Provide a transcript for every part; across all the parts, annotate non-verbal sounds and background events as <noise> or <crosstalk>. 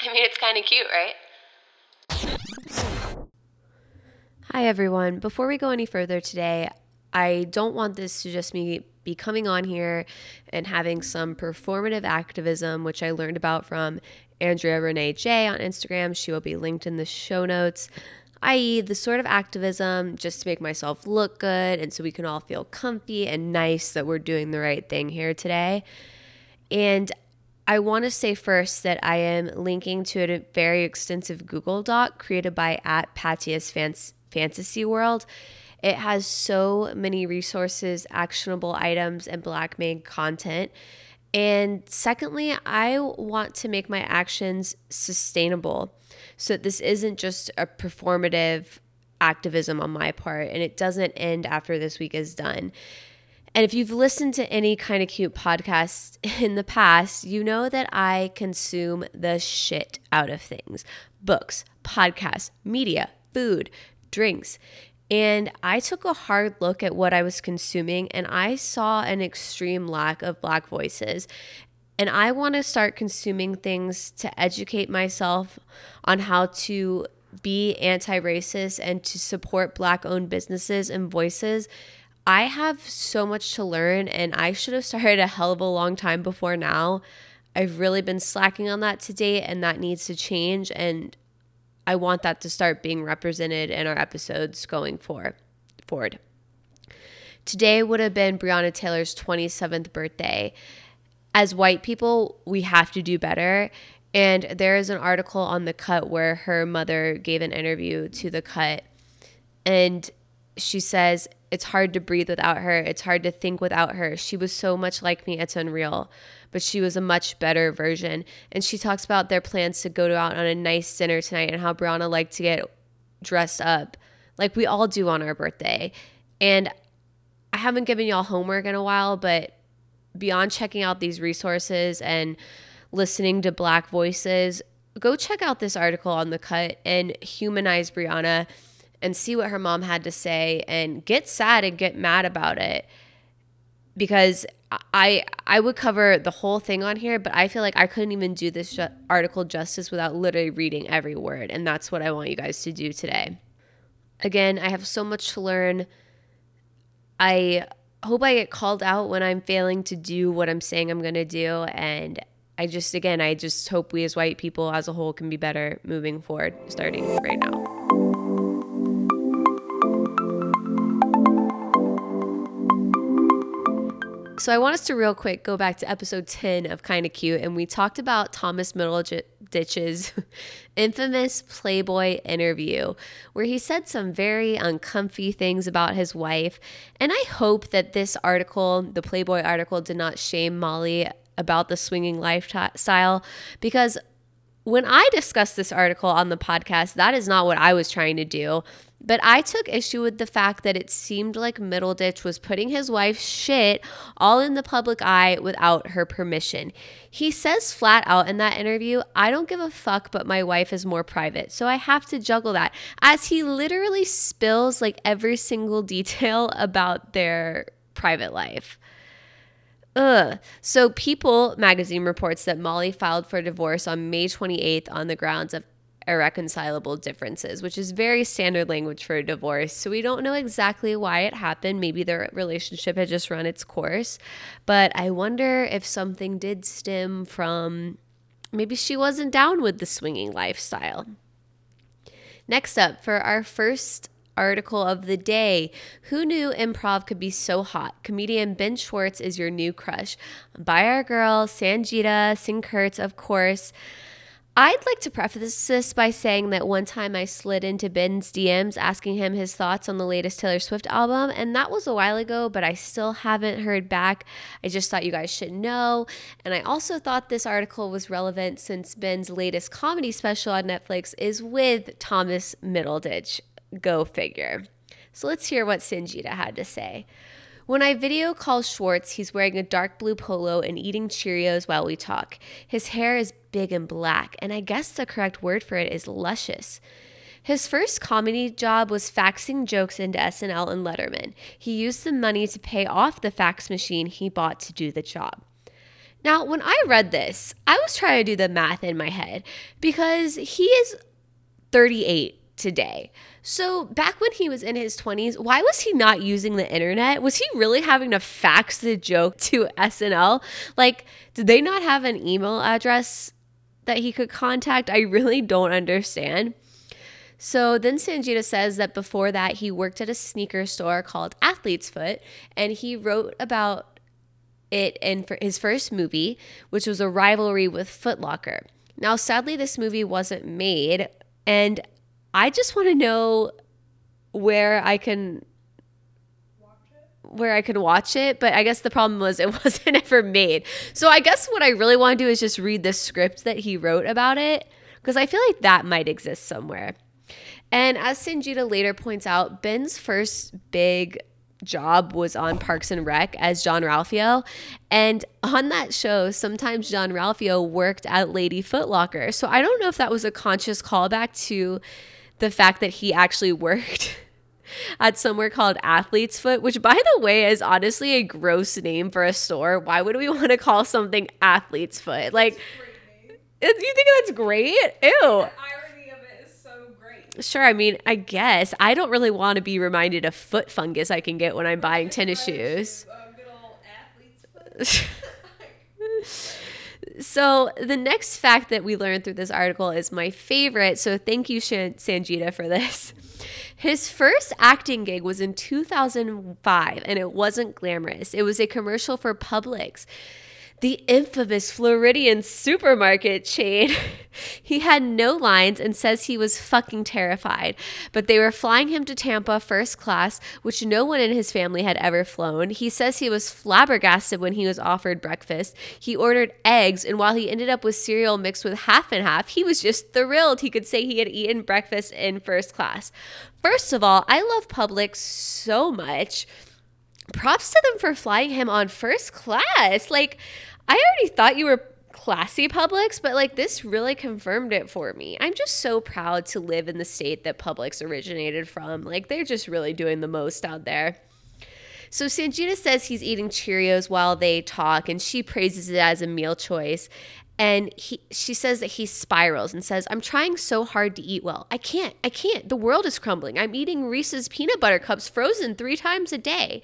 <laughs> I mean, it's kind of cute, right? Hi, everyone. Before we go any further today, I don't want this to just me be coming on here and having some performative activism, which I learned about from Andrea Renee J on Instagram. She will be linked in the show notes, i.e., the sort of activism just to make myself look good and so we can all feel comfy and nice that we're doing the right thing here today. And I want to say first that I am linking to a very extensive Google Doc created by at Patia's Fantasy World. It has so many resources, actionable items, and black made content. And secondly, I want to make my actions sustainable. So this isn't just a performative activism on my part and it doesn't end after this week is done. And if you've listened to any kind of cute podcast <laughs> in the past, you know that I consume the shit out of things books, podcasts, media, food, drinks. And I took a hard look at what I was consuming and I saw an extreme lack of Black voices. And I want to start consuming things to educate myself on how to be anti racist and to support Black owned businesses and voices. I have so much to learn and I should have <laughs> started a hell of a long time before now. I've really been slacking on that to date and that needs to change. And I want that to start being represented in our episodes going for, forward. Today would have been Breonna Taylor's 27th birthday. As white people, we have to do better. And there is an article on The Cut where her mother gave an interview to The Cut. And she says, It's hard to breathe without her. It's hard to think without her. She was so much like me, it's unreal but she was a much better version. And she talks about their plans to go out on a nice dinner tonight and how Breonna liked to get dressed up like we all do on our birthday. And I haven't given y'all homework in a while, but beyond checking out these resources and listening to Black voices, go check out this article on the cut and humanize Breonna and see what her mom had to say and get sad and get mad about it because I I would cover the whole thing on here, but I feel like I couldn't even do this ju- article justice without literally reading every word, and that's what I want you guys to do today. Again, I have so much to learn. I hope I get called out when I'm failing to do what I'm saying I'm going to do and I just again, I just hope we as white people as a whole can be better moving forward starting right now. So I want us to real quick go back to episode 10 of Kinda Cute, and we talked about Thomas Middleditch's <laughs> infamous Playboy interview, where he said some very uncomfy things about his wife. And I hope that this article, the Playboy article, did not shame Molly about the swinging lifestyle because when I discussed this article on the podcast, that is not what I was trying to do. But I took issue with the fact that it seemed like Middleditch was putting his wife's shit all in the public eye without her permission. He says flat out in that interview, I don't give a fuck, but my wife is more private. So I have to juggle that as he literally spills like every single <laughs> detail about their private life. Ugh. So, People magazine reports that Molly filed for divorce on May 28th on the grounds of irreconcilable differences, which is very standard language for a divorce. So we don't know exactly why it happened. Maybe their relationship had just run its course. But I wonder if something did stem from maybe she wasn't down with the swinging lifestyle. Next up, for our first article of the day. Who knew improv could be so hot? Comedian Ben Schwartz is your new crush. By our girl, Sangeeta Singh Kurtz, of course. I'd like to preface this by saying that one time I slid into Ben's DMs asking him his thoughts on the latest Taylor Swift album, and that was a while ago, but I still haven't heard back. I just thought you guys should know. And I also thought this article was relevant since Ben's latest comedy special on Netflix is with Thomas Middleditch. Go figure. So let's hear what Sangeeta had to say. When I video call Schwartz, he's wearing a dark blue polo and eating Cheerios while we talk. His hair is big and black, and I guess the correct word for it is luscious. His first comedy job was faxing jokes into SNL and Letterman. He used the money to pay off the fax machine he bought to do the job. Now, when I read this, I was trying to do the math in my head because he is 38 today. So, back when he was in his 20s, why was he not using the internet? Was he really having to fax the joke to SNL? Like, did they not have an email address that he could contact? I really don't understand. So then Sangeeta says that before that, he worked at a sneaker store called Athlete's Foot, and he wrote about it in his first movie, which was a rivalry with Footlocker. Now, sadly, this movie wasn't made, and I just want to know where I can where I can watch it, but I guess the problem was it <laughs> wasn't ever made. So I guess what I really want to do is just read the script that he wrote about it because I feel like that might exist somewhere. And as Sangeeta later points out, Ben's first big job was on Parks and Rec as Jean-Ralphio. And on that show, sometimes Jean-Ralphio worked at Lady Footlocker. So I don't know if that was a conscious callback to the fact that he actually <laughs> worked at somewhere called Athlete's Foot, which by the way is honestly a gross name for a store. Why would we <laughs> want to call something Athlete's Foot? Like you think that's great? Ew The irony of it is so great. sure. I mean, I guess I don't really want to be reminded of foot fungus I can get when I'm buying tennis shoes. So the next fact that we learned through this article is my favorite. So thank you, Sangeeta, for this. <laughs> His first acting gig was in 2005, and it wasn't glamorous. It was a commercial for Publix the infamous Floridian supermarket chain. <laughs> he had no lines and says he was fucking terrified. But they were flying him to Tampa first class, which no one in his family had ever flown. He says he was flabbergasted when he was offered breakfast. He ordered eggs, and while he ended up with cereal mixed with half and half, he was just thrilled he could say he had eaten breakfast in first class. First of all, I love Publix so much. Props to them for flying him on first class. Like, I already thought you were classy Publix, but like this really confirmed it for me. I'm just so proud to live in the state that Publix originated from. Like they're just really doing the most out there. So Sangeeta says he's eating Cheerios while they talk, and she praises it as a meal choice. And he, she says that he spirals and says, I'm trying so hard to eat well. I can't. I can't. The world is crumbling. I'm eating Reese's peanut butter cups frozen three times a day.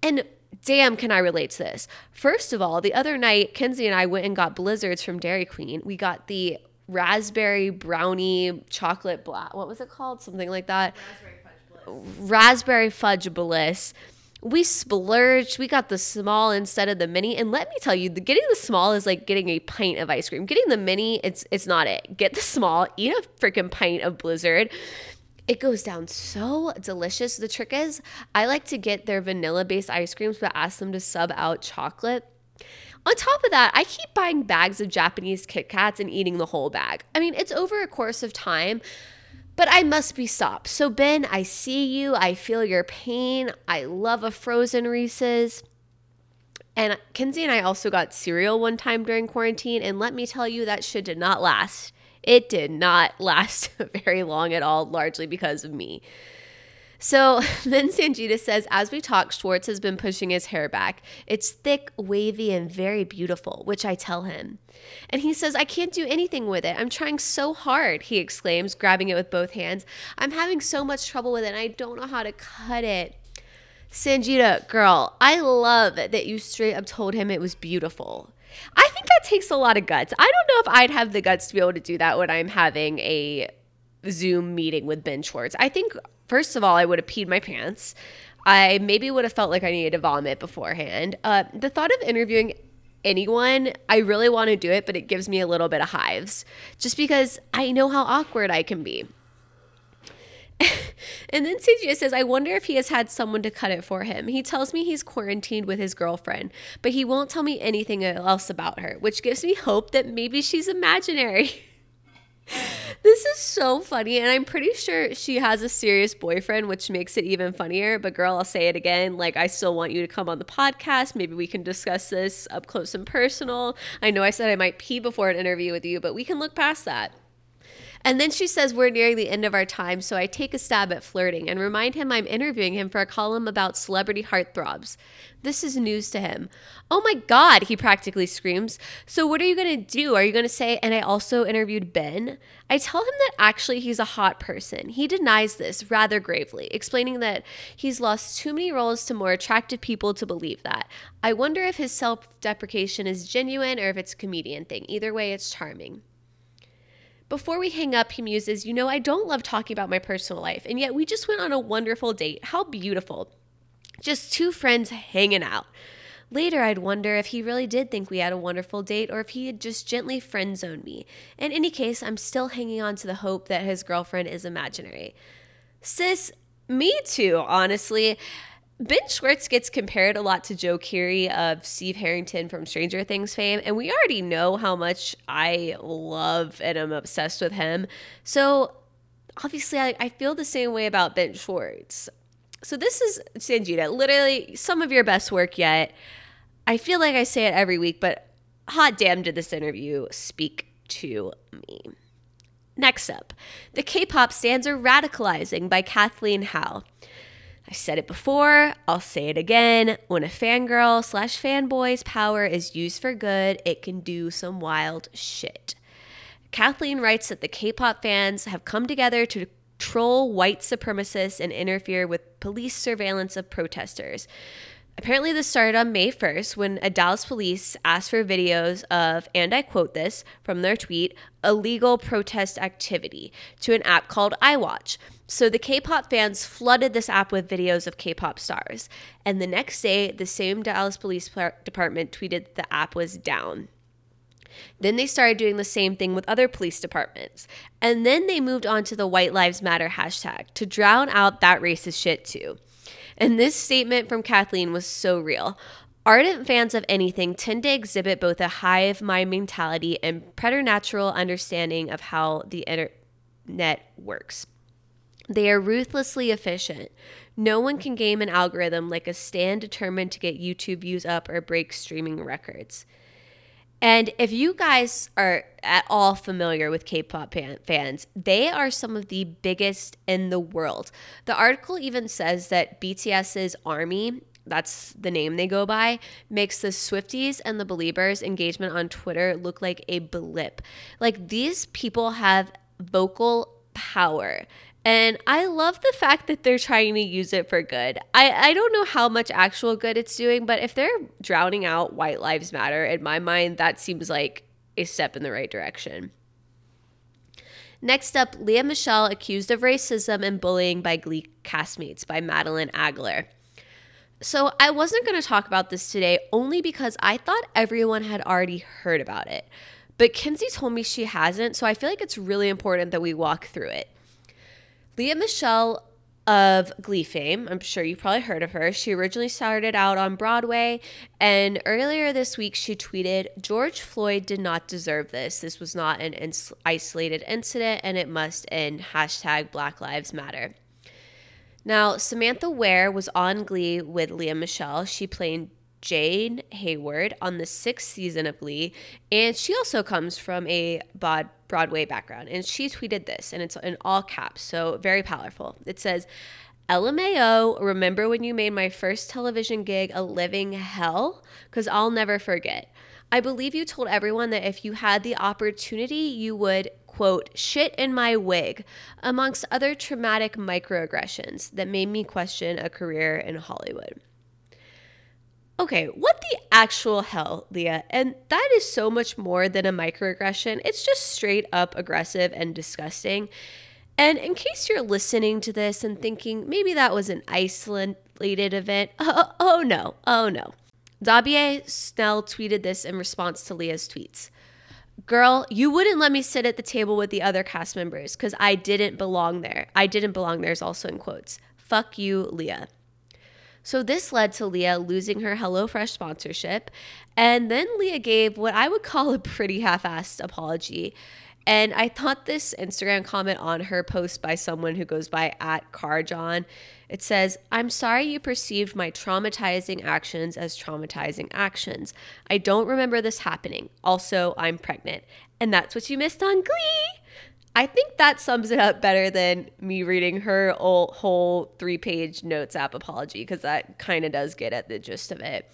And damn, can I relate to this? First of all, the other night, Kenzie and I went and got blizzards from Dairy Queen. We got the raspberry brownie chocolate black. What was it called? Something like that. Raspberry fudge bliss. Raspberry fudge bliss. We splurged. We got the small instead of the mini. And let me tell you, the, getting the small is like getting a pint of ice cream. Getting the mini, it's it's not it. Get the small, eat a freaking pint of blizzard. It goes down so delicious. The trick is, I like to get their vanilla based ice creams, but ask them to sub out chocolate. On top of that, I keep buying bags of Japanese Kit Kats and eating the whole bag. I mean, it's over a course of time, but I must be stopped. So, Ben, I see you. I feel your pain. I love a frozen Reese's. And Kenzie and I also got cereal one time during quarantine, and let me tell you, that shit did not last. It did not <laughs> last <laughs> very long at all, largely because of me. So <laughs> then Sangeeta says, as we talk, Schwartz has been pushing his hair back. It's thick, wavy, and very beautiful, which I tell him. And he says, I can't do anything with it. I'm trying so hard, he exclaims, grabbing it with both hands. I'm having so much trouble with it, and I don't know how to cut it. Sangeeta, girl, I love that you straight up told him it was beautiful. I think that takes a lot of guts. I don't know if I'd have the guts to be able to do that when I'm having a Zoom meeting with Ben Schwartz. I think, first of all, I would have peed my pants. I maybe would have felt like I needed to vomit beforehand. Uh, the thought of interviewing anyone, I really want to do it, but it gives me a little bit of hives just because I know how awkward I can be. And then CJ says, I wonder if he has had someone to cut it for him. He tells me he's quarantined with his girlfriend, but he won't tell me anything else about her, which gives me hope that maybe she's imaginary. <laughs> this is so funny, and I'm pretty sure she has a serious boyfriend, which makes it even funnier. But, girl, I'll say it again. Like, I still want you to come on the podcast. Maybe we can discuss this up close and personal. I know I said I might pee before an interview with you, but we can look past that. And then she says, We're nearing the end of our time, so I take a stab at flirting and remind him I'm interviewing him for a column about celebrity heartthrobs. This is news to him. Oh my God, he practically screams. So, what are you going to do? Are you going to say, and I also interviewed Ben? I tell him that actually he's a hot person. He denies this rather gravely, explaining that he's lost too many roles to more attractive people to believe that. I wonder if his self deprecation is genuine or if it's a comedian thing. Either way, it's charming. Before we hang up, he muses, You know, I don't love talking about my personal life, and yet we just went on a wonderful date. How beautiful. Just two friends hanging out. Later, I'd wonder if he really did think we had a wonderful date or if he had just gently friend zoned me. In any case, I'm still hanging on to the hope that his girlfriend is imaginary. Sis, me too, honestly. Ben Schwartz gets compared a lot to Joe Keery of Steve Harrington from Stranger Things fame, and we already know how much I love and I'm obsessed with him. So obviously, I, I feel the same way about Ben Schwartz. So this is Sangeeta, literally some of your best work yet. I feel like I say it every week, but hot damn did this interview speak to me. Next up, the K-pop stands are radicalizing by Kathleen Hou. I said it before, I'll say it again. When a fangirl slash fanboy's power is used for good, it can do some wild shit. Kathleen writes that the K pop fans have come together to troll white supremacists and interfere with police surveillance of protesters. Apparently, this started on May 1st when a Dallas police asked for videos of, and I quote this from their tweet, illegal protest activity to an app called iWatch. So the K pop fans flooded this app with videos of K pop stars. And the next day, the same Dallas Police Department tweeted the app was down. Then they started doing the same thing with other police departments. And then they moved on to the White Lives Matter hashtag to drown out that racist shit too. And this statement from Kathleen was so real. Ardent fans of anything tend to exhibit both a hive mind mentality and preternatural understanding of how the internet works. They are ruthlessly efficient. No one can game an algorithm like a Stan determined to get YouTube views up or break streaming records. And if you guys are at all familiar with K pop fans, they are some of the biggest in the world. The article even says that BTS's army, that's the name they go by, makes the Swifties and the Believers engagement on Twitter look like a blip. Like these people have vocal power. And I love the fact that they're trying to use it for good. I, I don't know how much actual good it's doing, but if they're drowning out White Lives Matter, in my mind, that seems like a step in the right direction. Next up, Lea Michele accused of racism and bullying by Glee castmates by Madeline Agler. So I wasn't going to talk about this today only because I thought everyone had already heard about it. But Kinsey told me she hasn't, so I feel like it's really important that we walk through it. Lea Michele of Glee fame. I'm sure you've probably heard of her. She originally started out on Broadway, and earlier this week she tweeted George Floyd did not deserve this. This was not an ins- isolated incident, and it must end. Hashtag Black Lives Matter. Now, Samantha Ware was on Glee with Lea Michele. She played Jane Hayward on the sixth season of Glee, and she also comes from a Broadway background. And she tweeted this, and it's in all caps, so very powerful. It says, LMAO, remember when you made my first television gig a living hell? Because I'll never forget. I believe you told everyone that if you had the opportunity, you would, quote, shit in my wig, amongst other traumatic microaggressions that made me question a career in Hollywood. Okay, what the actual hell, Lea? And that is so much more than a microaggression. It's just straight up aggressive and disgusting. And in case you're listening to this and thinking maybe that was an isolated event, <laughs> oh, oh no, oh no. Dabier Snell tweeted this in response to Lea's tweets. Girl, you wouldn't let me sit at the table with the other cast members because I didn't belong there. I didn't belong there is also in quotes. Fuck you, Lea. So this led to Lea losing her HelloFresh sponsorship. And then Lea gave what I would call a pretty half assed apology. And I thought this Instagram comment on her post by someone who goes by at Carjohn, it says, I'm sorry you perceived my traumatizing actions as traumatizing actions. I don't remember this happening. Also, I'm pregnant. And that's what you missed on Glee. I think that sums it up better than me reading her whole, three page notes app apology because that kind of does get at the gist of it.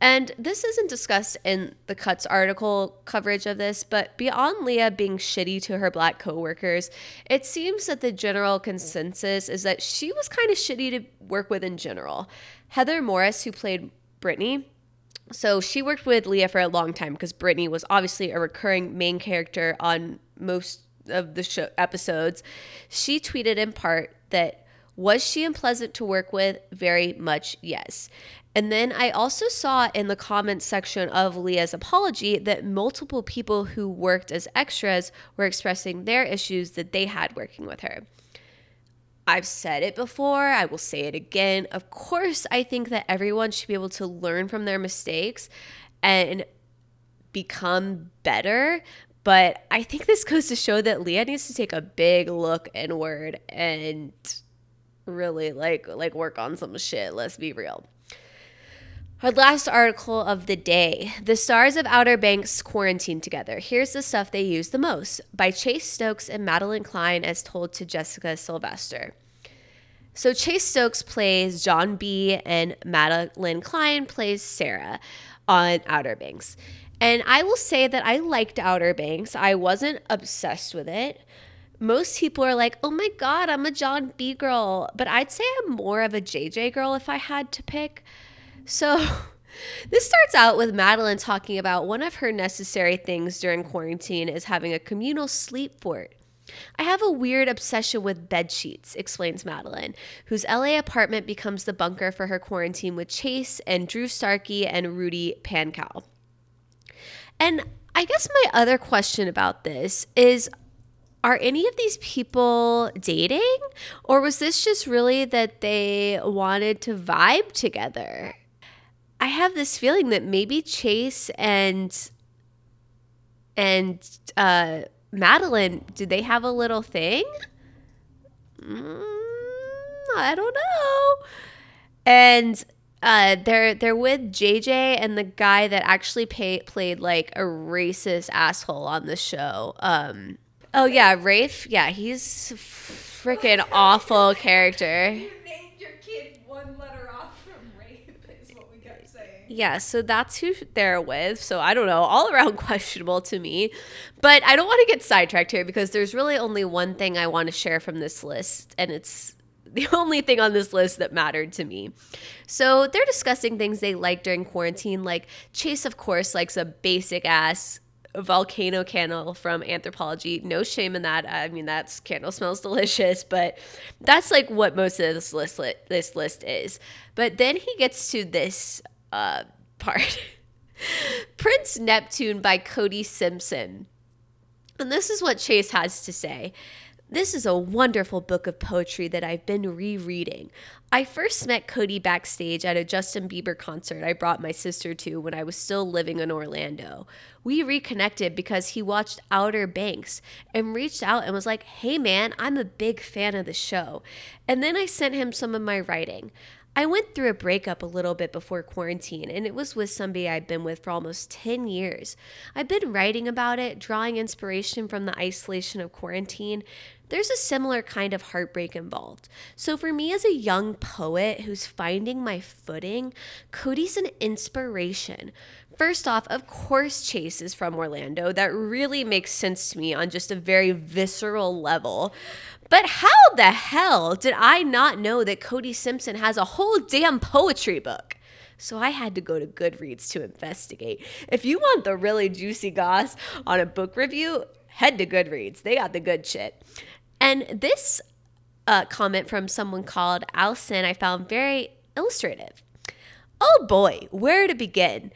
And this isn't discussed in the Cuts article coverage of this, but beyond Lea being shitty to her black coworkers, it seems that the general consensus is that she was kind of shitty to work with in general. Heather Morris, who played Brittany, so she worked with Lea for a long time because Brittany was obviously a recurring main character on most of the show episodes. She tweeted in part that was she unpleasant to work with? Very much yes. And then I also saw in the comments section of Lea's apology that multiple people who worked as extras were expressing their issues that they had working with her. I've said it before, I will say it again. Of course, I think that everyone should be able to learn from their mistakes and become better. But I think this goes to show that Lea needs to take a big look inward and really like like work on some shit. Let's be real. Our last article of the day The Stars of Outer Banks Quarantine Together. Here's the stuff they use the most by Chase Stokes and Madelyn Cline, as told to Jessica Sylvester. So, Chase Stokes plays John B., and Madelyn Cline plays Sarah on Outer Banks. And I will say that I liked Outer Banks, I wasn't obsessed with it most people are like, oh my God, I'm a John B girl. But I'd say I'm more of a JJ girl if I had to pick. So <laughs> this starts out with Madelyn talking about one of her necessary things during quarantine is having a communal sleep fort. I have a weird obsession with bed sheets, explains Madelyn, whose LA apartment becomes the bunker for her quarantine with Chase and Drew Starkey and Rudy Pankow. And I guess my other question about this is are any of these people dating? Or was this just really that they wanted to vibe together? I have this feeling that maybe Chase and and uh, Madelyn, did they have a little thing? Mm, I don't know. And uh, they're they're with JJ and the guy that actually pay, played like a racist asshole on the show. Um, oh yeah, Rafe. Yeah, he's freaking awful character. <laughs> You named your kid one letter off from Rafe, is what we kept saying. Yeah, so that's who they're with. So I don't know, all around <laughs> questionable to me. But I don't want to get sidetracked here because there's really only one thing I want to share from this list, and it's the <laughs> only thing on this list that mattered to me. So they're discussing things they like during quarantine, like Chase, of course, likes a basic ass volcano candle from Anthropologie. No shame in that. I mean, that candle smells delicious, but that's like what most of this list this list is. But then he gets to this uh, <laughs> part. Prince Neptune by Cody Simpson. And this is what Chase has to say. This is a wonderful book of poetry that I've been rereading. I first met Cody backstage at a Justin Bieber concert I brought my sister to when I was still living in Orlando. We reconnected because he watched Outer Banks and reached out and was like, hey man, I'm a big fan of the show. And then I sent him some of my writing. I went through a breakup a little bit before quarantine, and it was with somebody I'd been with for almost 10 years. I've been writing about it, drawing inspiration from the isolation of quarantine. There's a similar kind of heartbreak involved. So, for me as a young poet who's finding my footing, Cody's an inspiration. First off, of course, Chase is from Orlando. That really makes sense to me on just a very visceral level. But how the hell did I not know that Cody Simpson has a whole damn poetry book? So I had to go to Goodreads to investigate. If you want the really juicy goss on a book review, head to Goodreads. They got the good shit. And this uh, comment from someone called Allison I found very illustrative. Oh boy, where to begin?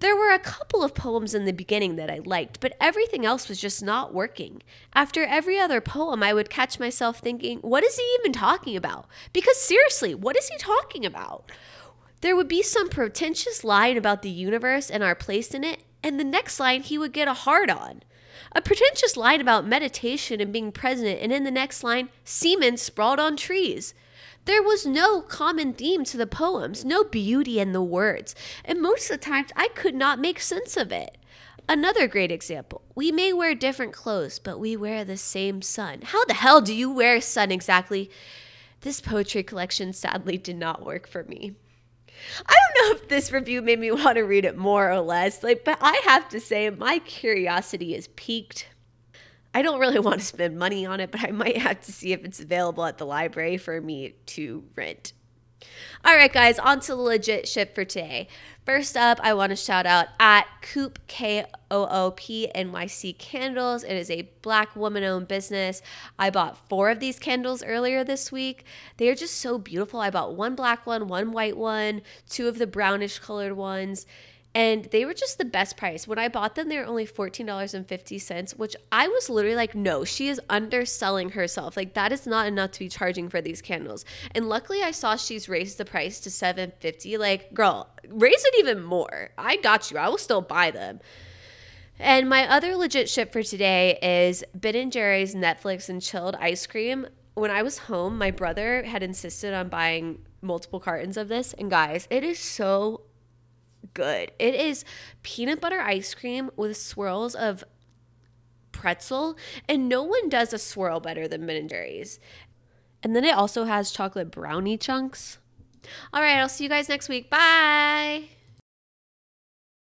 There were a couple of poems in the beginning that I liked, but everything else was just not working. After every other poem, I would catch myself thinking, what is he even talking about? Because seriously, what is he talking about? There would be some pretentious line about the universe and our place in it, and the next line he would get a hard on. A pretentious line about meditation and being present, and in the next line, semen sprawled on trees. There was no common theme to the poems, no beauty in the words, and most of the times I could not make sense of it. Another great example. We may wear different clothes, but we wear the same sun. How the hell do you wear sun exactly? This poetry collection sadly did not work for me. I don't know if this review made me <laughs> want to read it more or less, like but I have to say my curiosity is piqued. I don't really <laughs> want to spend money on it, but I might have to see if it's available at the library for me to rent. All right, guys, on to the legit ship for today. First up, I want to shout out at Coop K O O P NYC Candles. It is a black woman owned business. I bought four of these candles earlier this week. They are just so beautiful. I bought one black one, one white one, two of the brownish colored ones and they were just the best price. When I bought them, they were only $14.50, which I was literally like, no, she is underselling herself. Like that is not enough to be charging for these candles. And luckily I saw she's raised the price to 750. Like, girl, raise it even more. I got you. I will still buy them. And my other legit ship for today is Ben and Jerry's Netflix and chilled ice cream. When I was home, my brother had insisted on buying multiple cartons of this, and guys, it is so good. It is peanut butter ice cream with swirls of pretzel, and no one does a swirl better than Ben and Jerry's. And then it also has chocolate brownie chunks. All right, I'll see you guys next week. Bye.